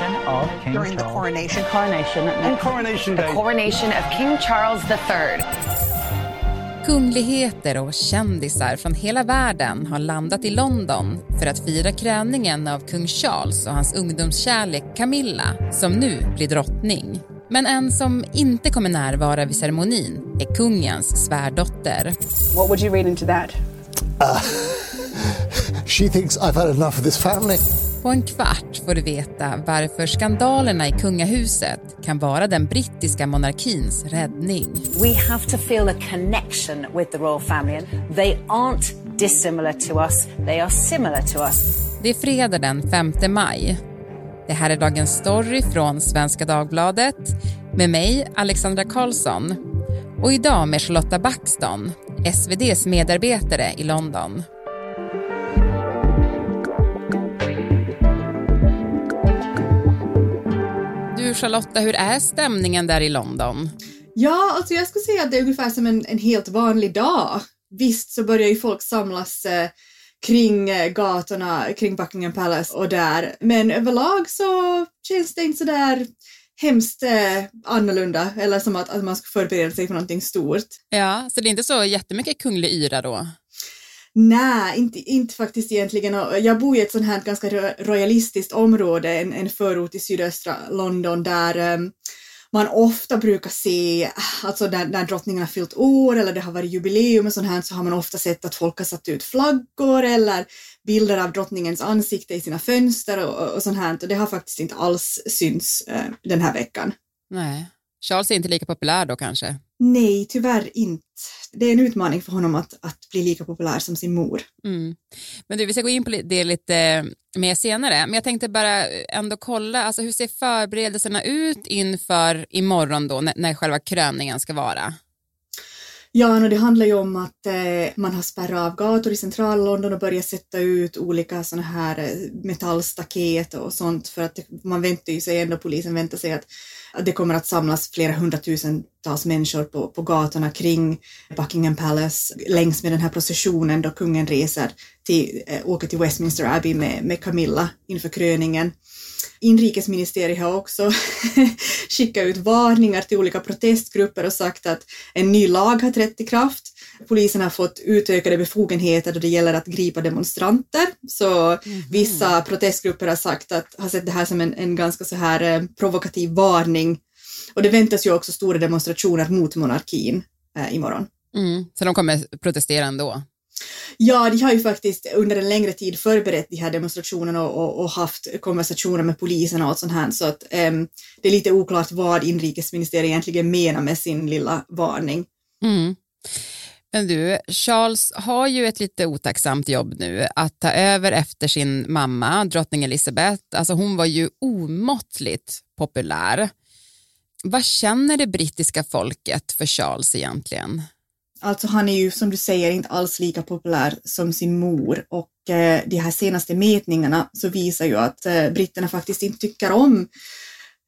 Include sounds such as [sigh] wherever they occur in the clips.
coronation of King during the coronation. Coronation. On Coronation The Day. coronation of King Charles III. Kungligheter och kändisar från hela världen har landat i London för att fira kröningen av kung Charles och hans ungdomskärlek Camilla, som nu blir drottning. Men en som inte kommer närvara vid ceremonin är kungens svärdotter. What would you read into that? [laughs] She thinks I've had enough of this family. På en kvart får du veta varför skandalerna i kungahuset kan vara den brittiska monarkins räddning. We have to feel a connection with the royal family. They aren't dissimilar to us, they are similar to us. Det är fredag den 5 maj. Det här är dagens story från Svenska Dagbladet med mig, Alexandra Karlsson. Och idag med Charlotta Baxton, SVDs medarbetare i London. Du Charlotta, hur är stämningen där i London? Ja, alltså jag skulle säga att det är ungefär som en, en helt vanlig dag. Visst så börjar ju folk samlas eh, kring eh, gatorna, kring Buckingham Palace och där, men överlag så känns det inte sådär hemskt eh, annorlunda eller som att, att man ska förbereda sig för någonting stort. Ja, så det är inte så jättemycket kunglig yra då? Nej, inte, inte faktiskt egentligen. Jag bor i ett sånt här ganska royalistiskt område, en, en förort i sydöstra London där um, man ofta brukar se, ah, alltså när, när drottningen har fyllt år eller det har varit jubileum och sånt här så har man ofta sett att folk har satt ut flaggor eller bilder av drottningens ansikte i sina fönster och, och, och sånt här och det har faktiskt inte alls synts eh, den här veckan. Nej. Charles är inte lika populär då kanske? Nej, tyvärr inte. Det är en utmaning för honom att, att bli lika populär som sin mor. Mm. Men du, vi ska gå in på det lite eh, mer senare. Men jag tänkte bara eh, ändå kolla, alltså hur ser förberedelserna ut inför imorgon då, när, när själva kröningen ska vara? Ja, no, det handlar ju om att eh, man har spärrat av gator i centrala London och börjat sätta ut olika sådana här eh, metallstaket och sånt för att det, man väntar ju sig ändå, polisen väntar sig att, att det kommer att samlas flera hundratusentals människor på, på gatorna kring Buckingham Palace längs med den här processionen då kungen reser till, eh, åker till Westminster Abbey med, med Camilla inför kröningen. Inrikesministeriet har också [laughs] skickat ut varningar till olika protestgrupper och sagt att en ny lag har trätt i kraft. Polisen har fått utökade befogenheter då det gäller att gripa demonstranter. Så vissa protestgrupper har sagt att, har sett det här som en, en ganska så här eh, provokativ varning. Och det väntas ju också stora demonstrationer mot monarkin eh, imorgon. Mm. Så de kommer protestera ändå? Ja, de har ju faktiskt under en längre tid förberett de här demonstrationerna och, och, och haft konversationer med polisen och allt sånt här, så att um, det är lite oklart vad inrikesministeriet egentligen menar med sin lilla varning. Mm. Men du, Charles har ju ett lite otacksamt jobb nu att ta över efter sin mamma, drottning Elizabeth. Alltså hon var ju omåttligt populär. Vad känner det brittiska folket för Charles egentligen? Alltså han är ju som du säger inte alls lika populär som sin mor och eh, de här senaste mätningarna så visar ju att eh, britterna faktiskt inte tycker om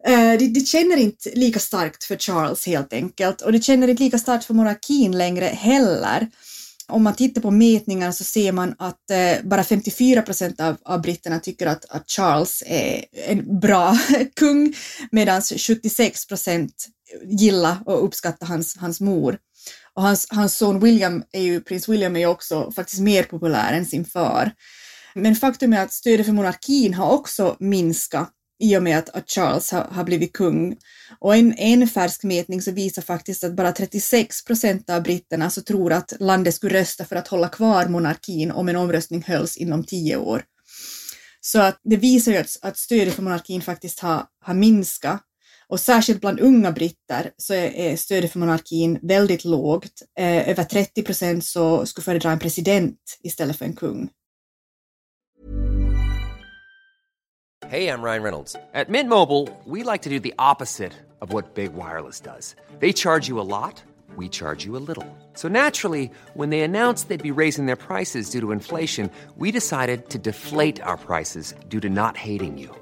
eh, de, de känner inte lika starkt för Charles helt enkelt och de känner inte lika starkt för monarkin längre heller. Om man tittar på mätningarna så ser man att eh, bara 54 procent av, av britterna tycker att, att Charles är en bra [laughs] kung medan 76 procent gillar och uppskattar hans, hans mor. Och hans, hans son William, är ju, prins William är ju också faktiskt mer populär än sin far. Men faktum är att stödet för monarkin har också minskat i och med att, att Charles har, har blivit kung. Och en, en färsk mätning så visar faktiskt att bara 36 procent av britterna så tror att landet skulle rösta för att hålla kvar monarkin om en omröstning hölls inom tio år. Så att det visar ju att, att stödet för monarkin faktiskt har, har minskat. Och särskilt bland unga britter så är, stödet för monarkin väldigt lågt. Eh, över 30 procent så skulle föredra en president istället för en kung. Hej, jag Ryan Reynolds. På Mint Mobile, we like to do the opposite of what Big Wireless does. They charge you a lot, we charge you a little. So naturally, when they announced they'd be raising their prices due to inflation, we decided to deflate our prices due to not hating you.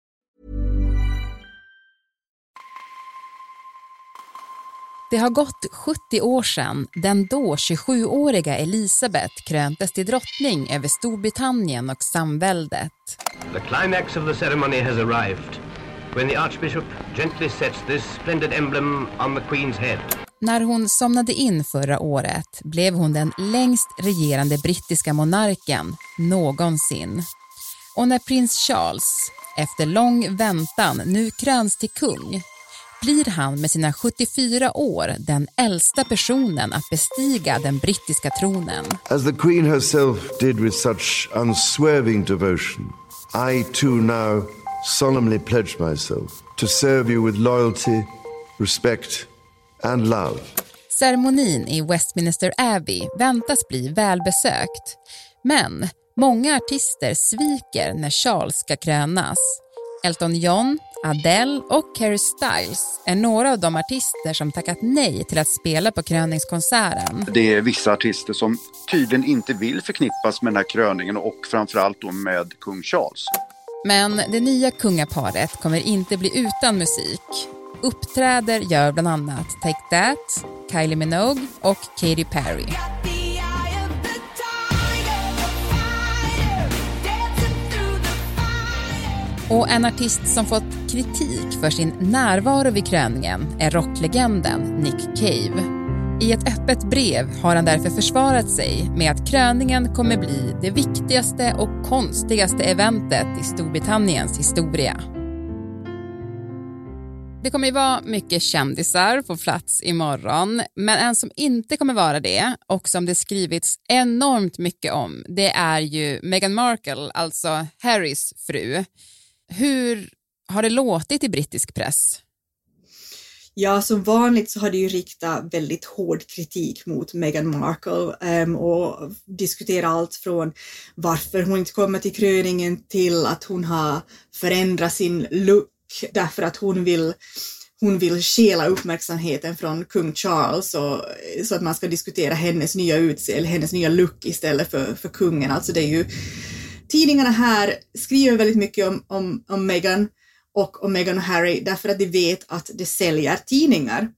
Det har gått 70 år sedan den då 27-åriga Elisabeth kröntes till drottning över Storbritannien och samväldet. The climax of the ceremony has arrived when the Archbishop gently sets this splendid emblem on the Queen's head. När hon somnade in förra året blev hon den längst regerande brittiska monarken någonsin. Och när prins Charles, efter lång väntan, nu kröns till kung blir han med sina 74 år den äldsta personen att bestiga den brittiska tronen. As the Queen herself did with such unswerving devotion, I too now solemnly pledge myself to serve you with loyalty, respect and love. Ceremonin i Westminster Abbey väntas bli välbesökt. Men många artister sviker när Charles ska krönas. Elton John, Adele och Harry Styles är några av de artister som tackat nej till att spela på kröningskonserten. Det är vissa artister som tydligen inte vill förknippas med den här kröningen och framförallt då med kung Charles. Men det nya kungaparet kommer inte bli utan musik. Uppträder gör bland annat Take That, Kylie Minogue och Katy Perry. Och en artist som fått kritik för sin närvaro vid kröningen är rocklegenden Nick Cave. I ett öppet brev har han därför försvarat sig med att kröningen kommer bli det viktigaste och konstigaste eventet i Storbritanniens historia. Det kommer ju vara mycket kändisar på plats imorgon, men en som inte kommer vara det och som det skrivits enormt mycket om, det är ju Meghan Markle, alltså Harrys fru. Hur har det låtit i brittisk press? Ja, som vanligt så har det ju riktat väldigt hård kritik mot Meghan Markle um, och diskuterat allt från varför hon inte kommer till kröningen till att hon har förändrat sin look därför att hon vill hon vill stjäla uppmärksamheten från kung Charles och, så att man ska diskutera hennes nya utseende, hennes nya look istället för, för kungen. Alltså det är ju tidningarna här skriver väldigt mycket om, om, om Meghan och om Meghan och Harry därför att de vet att det säljer tidningar.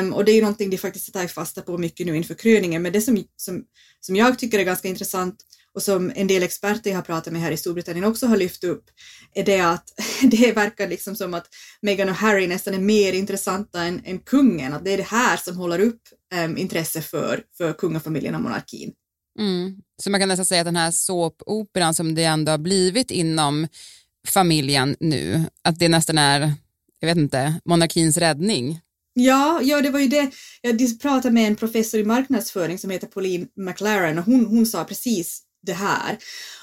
Um, och det är ju någonting de faktiskt har tagit fasta på mycket nu inför kröningen. Men det som, som, som jag tycker är ganska intressant och som en del experter jag har pratat med här i Storbritannien också har lyft upp är det att [laughs] det verkar liksom som att Meghan och Harry nästan är mer intressanta än, än kungen, att det är det här som håller upp um, intresse för, för kungafamiljen och monarkin. Mm. Så man kan nästan säga att den här såpoperan som det ändå har blivit inom familjen nu, att det nästan är, jag vet inte, monarkins räddning. Ja, ja, det var ju det. Jag pratade med en professor i marknadsföring som heter Pauline McLaren och hon, hon sa precis det här,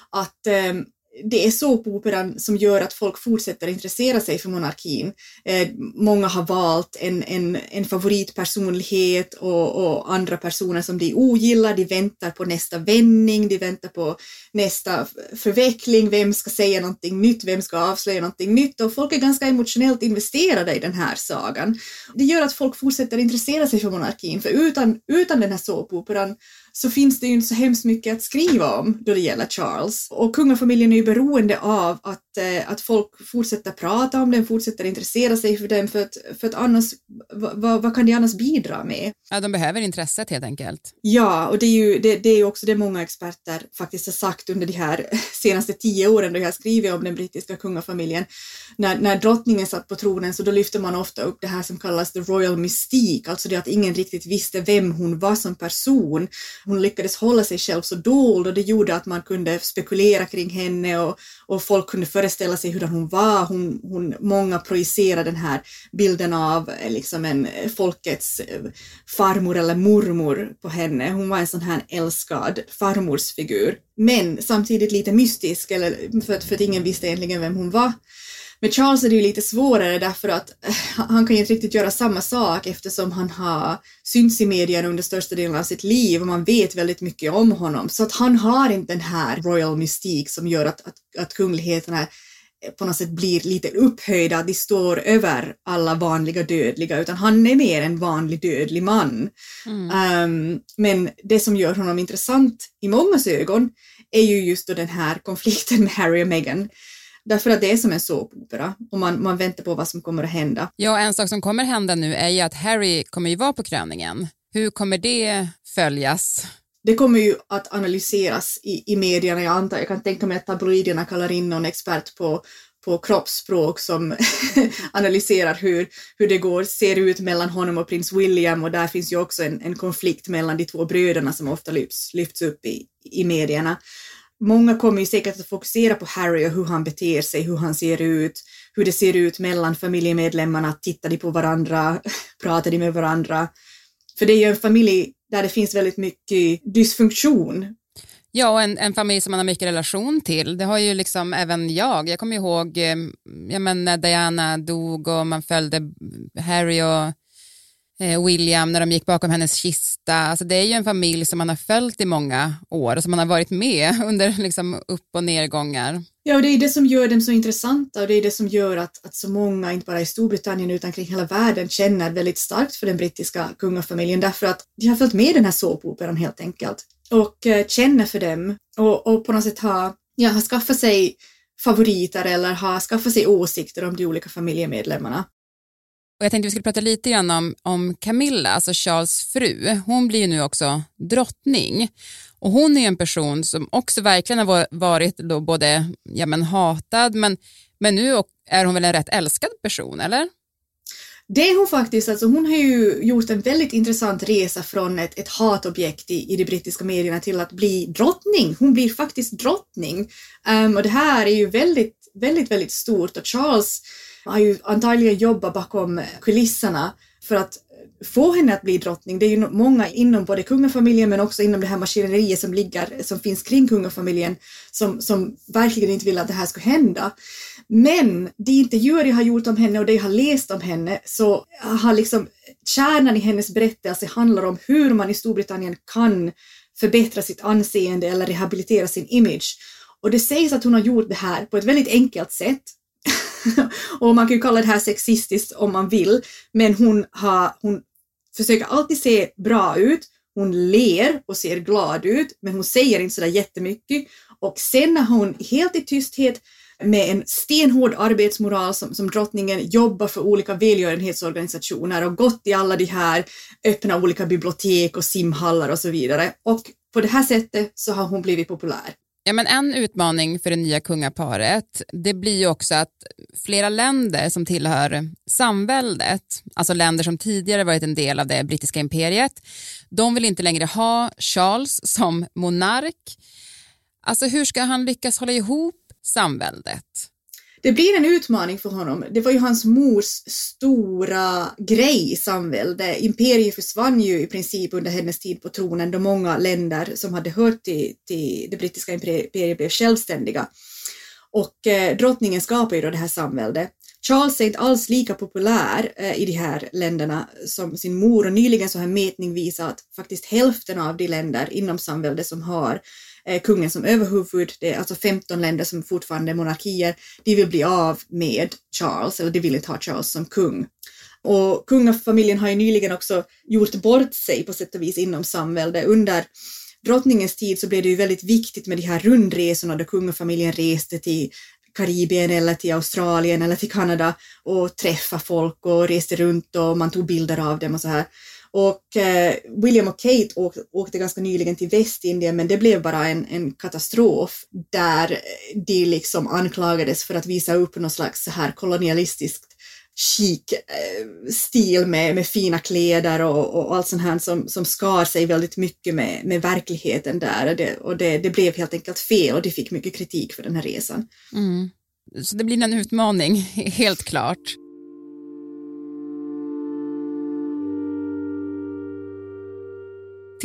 att um, det är såpoperan som gör att folk fortsätter intressera sig för monarkin. Eh, många har valt en, en, en favoritpersonlighet och, och, andra personer som de ogillar. De väntar på nästa vändning, de väntar på nästa förveckling. Vem ska säga någonting nytt? Vem ska avslöja någonting nytt? Och folk är ganska emotionellt investerade i den här sagan. Det gör att folk fortsätter intressera sig för monarkin, för utan, utan den här såpoperan så finns det ju inte så hemskt mycket att skriva om då det gäller Charles. Och kungafamiljen är ju beroende av att, eh, att folk fortsätter prata om den, fortsätter intressera sig för den, för att, för att annars, vad, vad kan de annars bidra med? Ja, de behöver intresset helt enkelt. Ja, och det är ju det, det är också det många experter faktiskt har sagt under de här [laughs] senaste tio åren då jag har skrivit om den brittiska kungafamiljen. När, när drottningen satt på tronen så då lyfte man ofta upp det här som kallas the royal mystique, alltså det att ingen riktigt visste vem hon var som person hon lyckades hålla sig själv så dold och det gjorde att man kunde spekulera kring henne och, och folk kunde föreställa sig hur hon var. Hon, hon, många projicerade den här bilden av eh, liksom en eh, folkets eh, farmor eller mormor på henne. Hon var en sån här älskad farmorsfigur, men samtidigt lite mystisk eller för, för att ingen visste egentligen vem hon var. Med Charles är det ju lite svårare därför att eh, han kan ju inte riktigt göra samma sak eftersom han har synts i medierna under största delen av sitt liv och man vet väldigt mycket om honom. Så att han har inte den här royal mystik som gör att, att, att kungligheterna eh, på något sätt blir lite upphöjda, de står över alla vanliga dödliga, utan han är mer en vanlig dödlig man. Mm. Um, men det som gör honom intressant i mångas ögon är ju just då den här konflikten med Harry och Meghan Därför att det är som en såpopera och man, man väntar på vad som kommer att hända. Ja, en sak som kommer hända nu är ju att Harry kommer ju vara på kröningen. Hur kommer det följas? Det kommer ju att analyseras i, i medierna, jag antar. Jag kan tänka mig att tabloiderna kallar in någon expert på, på kroppsspråk som [laughs] analyserar hur, hur det går, ser ut mellan honom och prins William och där finns ju också en, en konflikt mellan de två bröderna som ofta lyfts, lyfts upp i, i medierna. Många kommer ju säkert att fokusera på Harry och hur han beter sig, hur han ser ut, hur det ser ut mellan familjemedlemmarna, tittar de på varandra, [laughs] pratar de med varandra. För det är ju en familj där det finns väldigt mycket dysfunktion. Ja, och en, en familj som man har mycket relation till. Det har ju liksom även jag. Jag kommer ihåg eh, ja, men när Diana dog och man följde Harry och Eh, William när de gick bakom hennes kista. Alltså det är ju en familj som man har följt i många år och som man har varit med [laughs] under liksom upp och nedgångar. Ja, och det är det som gör dem så intressanta och det är det som gör att, att så många, inte bara i Storbritannien utan kring hela världen, känner väldigt starkt för den brittiska kungafamiljen därför att de har följt med den här såpoperan helt enkelt och eh, känner för dem och, och på något sätt har, ja, har skaffat sig favoriter eller har skaffat sig åsikter om de olika familjemedlemmarna. Och jag tänkte vi skulle prata lite grann om, om Camilla, alltså Charles fru. Hon blir ju nu också drottning. Och hon är en person som också verkligen har varit då både ja, men hatad, men, men nu är hon väl en rätt älskad person, eller? Det är hon faktiskt, alltså hon har ju gjort en väldigt intressant resa från ett, ett hatobjekt i, i de brittiska medierna till att bli drottning. Hon blir faktiskt drottning. Um, och det här är ju väldigt, väldigt, väldigt stort och Charles har ju antagligen jobbat bakom kulisserna för att få henne att bli drottning. Det är ju många inom både kungafamiljen men också inom det här maskineriet som ligger, som finns kring kungafamiljen som, som verkligen inte vill att det här ska hända. Men de intervjuer jag har gjort om henne och det jag har läst om henne så har liksom kärnan i hennes berättelse handlar om hur man i Storbritannien kan förbättra sitt anseende eller rehabilitera sin image. Och det sägs att hon har gjort det här på ett väldigt enkelt sätt [laughs] och man kan ju kalla det här sexistiskt om man vill, men hon, har, hon försöker alltid se bra ut, hon ler och ser glad ut, men hon säger inte sådär jättemycket. Och sen när hon helt i tysthet med en stenhård arbetsmoral som, som drottningen jobbar för olika välgörenhetsorganisationer och gått i alla de här öppna olika bibliotek och simhallar och så vidare. Och på det här sättet så har hon blivit populär. Ja, men en utmaning för det nya kungaparet det blir ju också att flera länder som tillhör samväldet, alltså länder som tidigare varit en del av det brittiska imperiet, de vill inte längre ha Charles som monark. Alltså hur ska han lyckas hålla ihop samväldet? Det blir en utmaning för honom. Det var ju hans mors stora grej i samvälde. Imperiet försvann ju i princip under hennes tid på tronen då många länder som hade hört till, till det brittiska imperiet blev självständiga. Och eh, drottningen skapade ju då det här samväldet. Charles är inte alls lika populär eh, i de här länderna som sin mor och nyligen så har en mätning visat att faktiskt hälften av de länder inom samväldet som har Eh, kungen som överhuvud, det är alltså 15 länder som fortfarande är monarkier, de vill bli av med Charles, eller de vill inte ha Charles som kung. Och kungafamiljen har ju nyligen också gjort bort sig på sätt och vis inom samvälde. Under drottningens tid så blev det ju väldigt viktigt med de här rundresorna där kungafamiljen reste till Karibien eller till Australien eller till Kanada och träffa folk och reste runt och man tog bilder av dem och så här. Och eh, William och Kate åkte, åkte, ganska nyligen till Västindien men det blev bara en, en katastrof där de liksom anklagades för att visa upp någon slags så här kolonialistiskt chic eh, stil med, med fina kläder och, och allt sånt här som, som skar sig väldigt mycket med, med verkligheten där och, det, och det, det blev helt enkelt fel och de fick mycket kritik för den här resan. Mm. Så det blir en utmaning, [laughs] helt klart.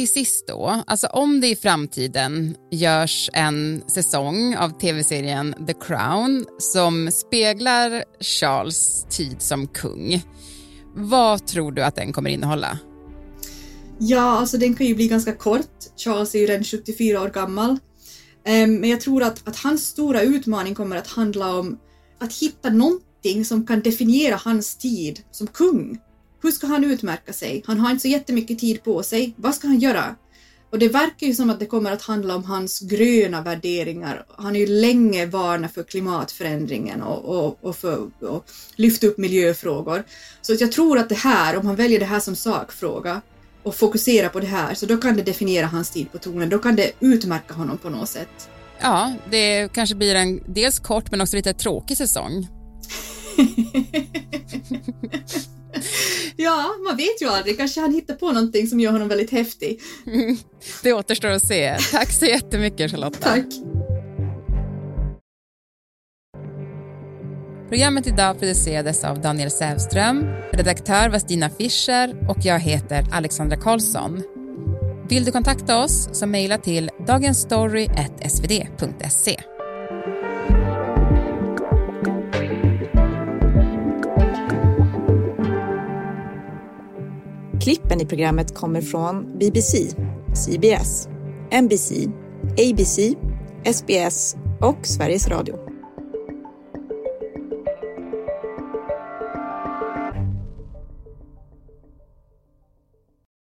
Till sist då, alltså om det i framtiden görs en säsong av tv-serien The Crown som speglar Charles tid som kung, vad tror du att den kommer innehålla? Ja, alltså den kan ju bli ganska kort. Charles är ju redan 74 år gammal. Ehm, men jag tror att, att hans stora utmaning kommer att handla om att hitta någonting som kan definiera hans tid som kung. Hur ska han utmärka sig? Han har inte så jättemycket tid på sig. Vad ska han göra? Och det verkar ju som att det kommer att handla om hans gröna värderingar. Han har ju länge varnat för klimatförändringen och, och, och för att lyfta upp miljöfrågor. Så jag tror att det här, om han väljer det här som sakfråga och fokuserar på det här, så då kan det definiera hans tid på tonen. Då kan det utmärka honom på något sätt. Ja, det kanske blir en dels kort men också lite tråkig säsong. [laughs] ja, man vet ju aldrig. Kanske han hittar på någonting som gör honom väldigt häftig. [laughs] Det återstår att se. Tack så jättemycket Charlotta. Tack. Programmet idag producerades av Daniel Sävström, redaktör var Stina Fischer och jag heter Alexandra Karlsson. Vill du kontakta oss så mejla till dagensstory.svd.se. Klippen i programmet kommer från BBC, CBS, NBC, ABC, SBS och Sveriges Radio.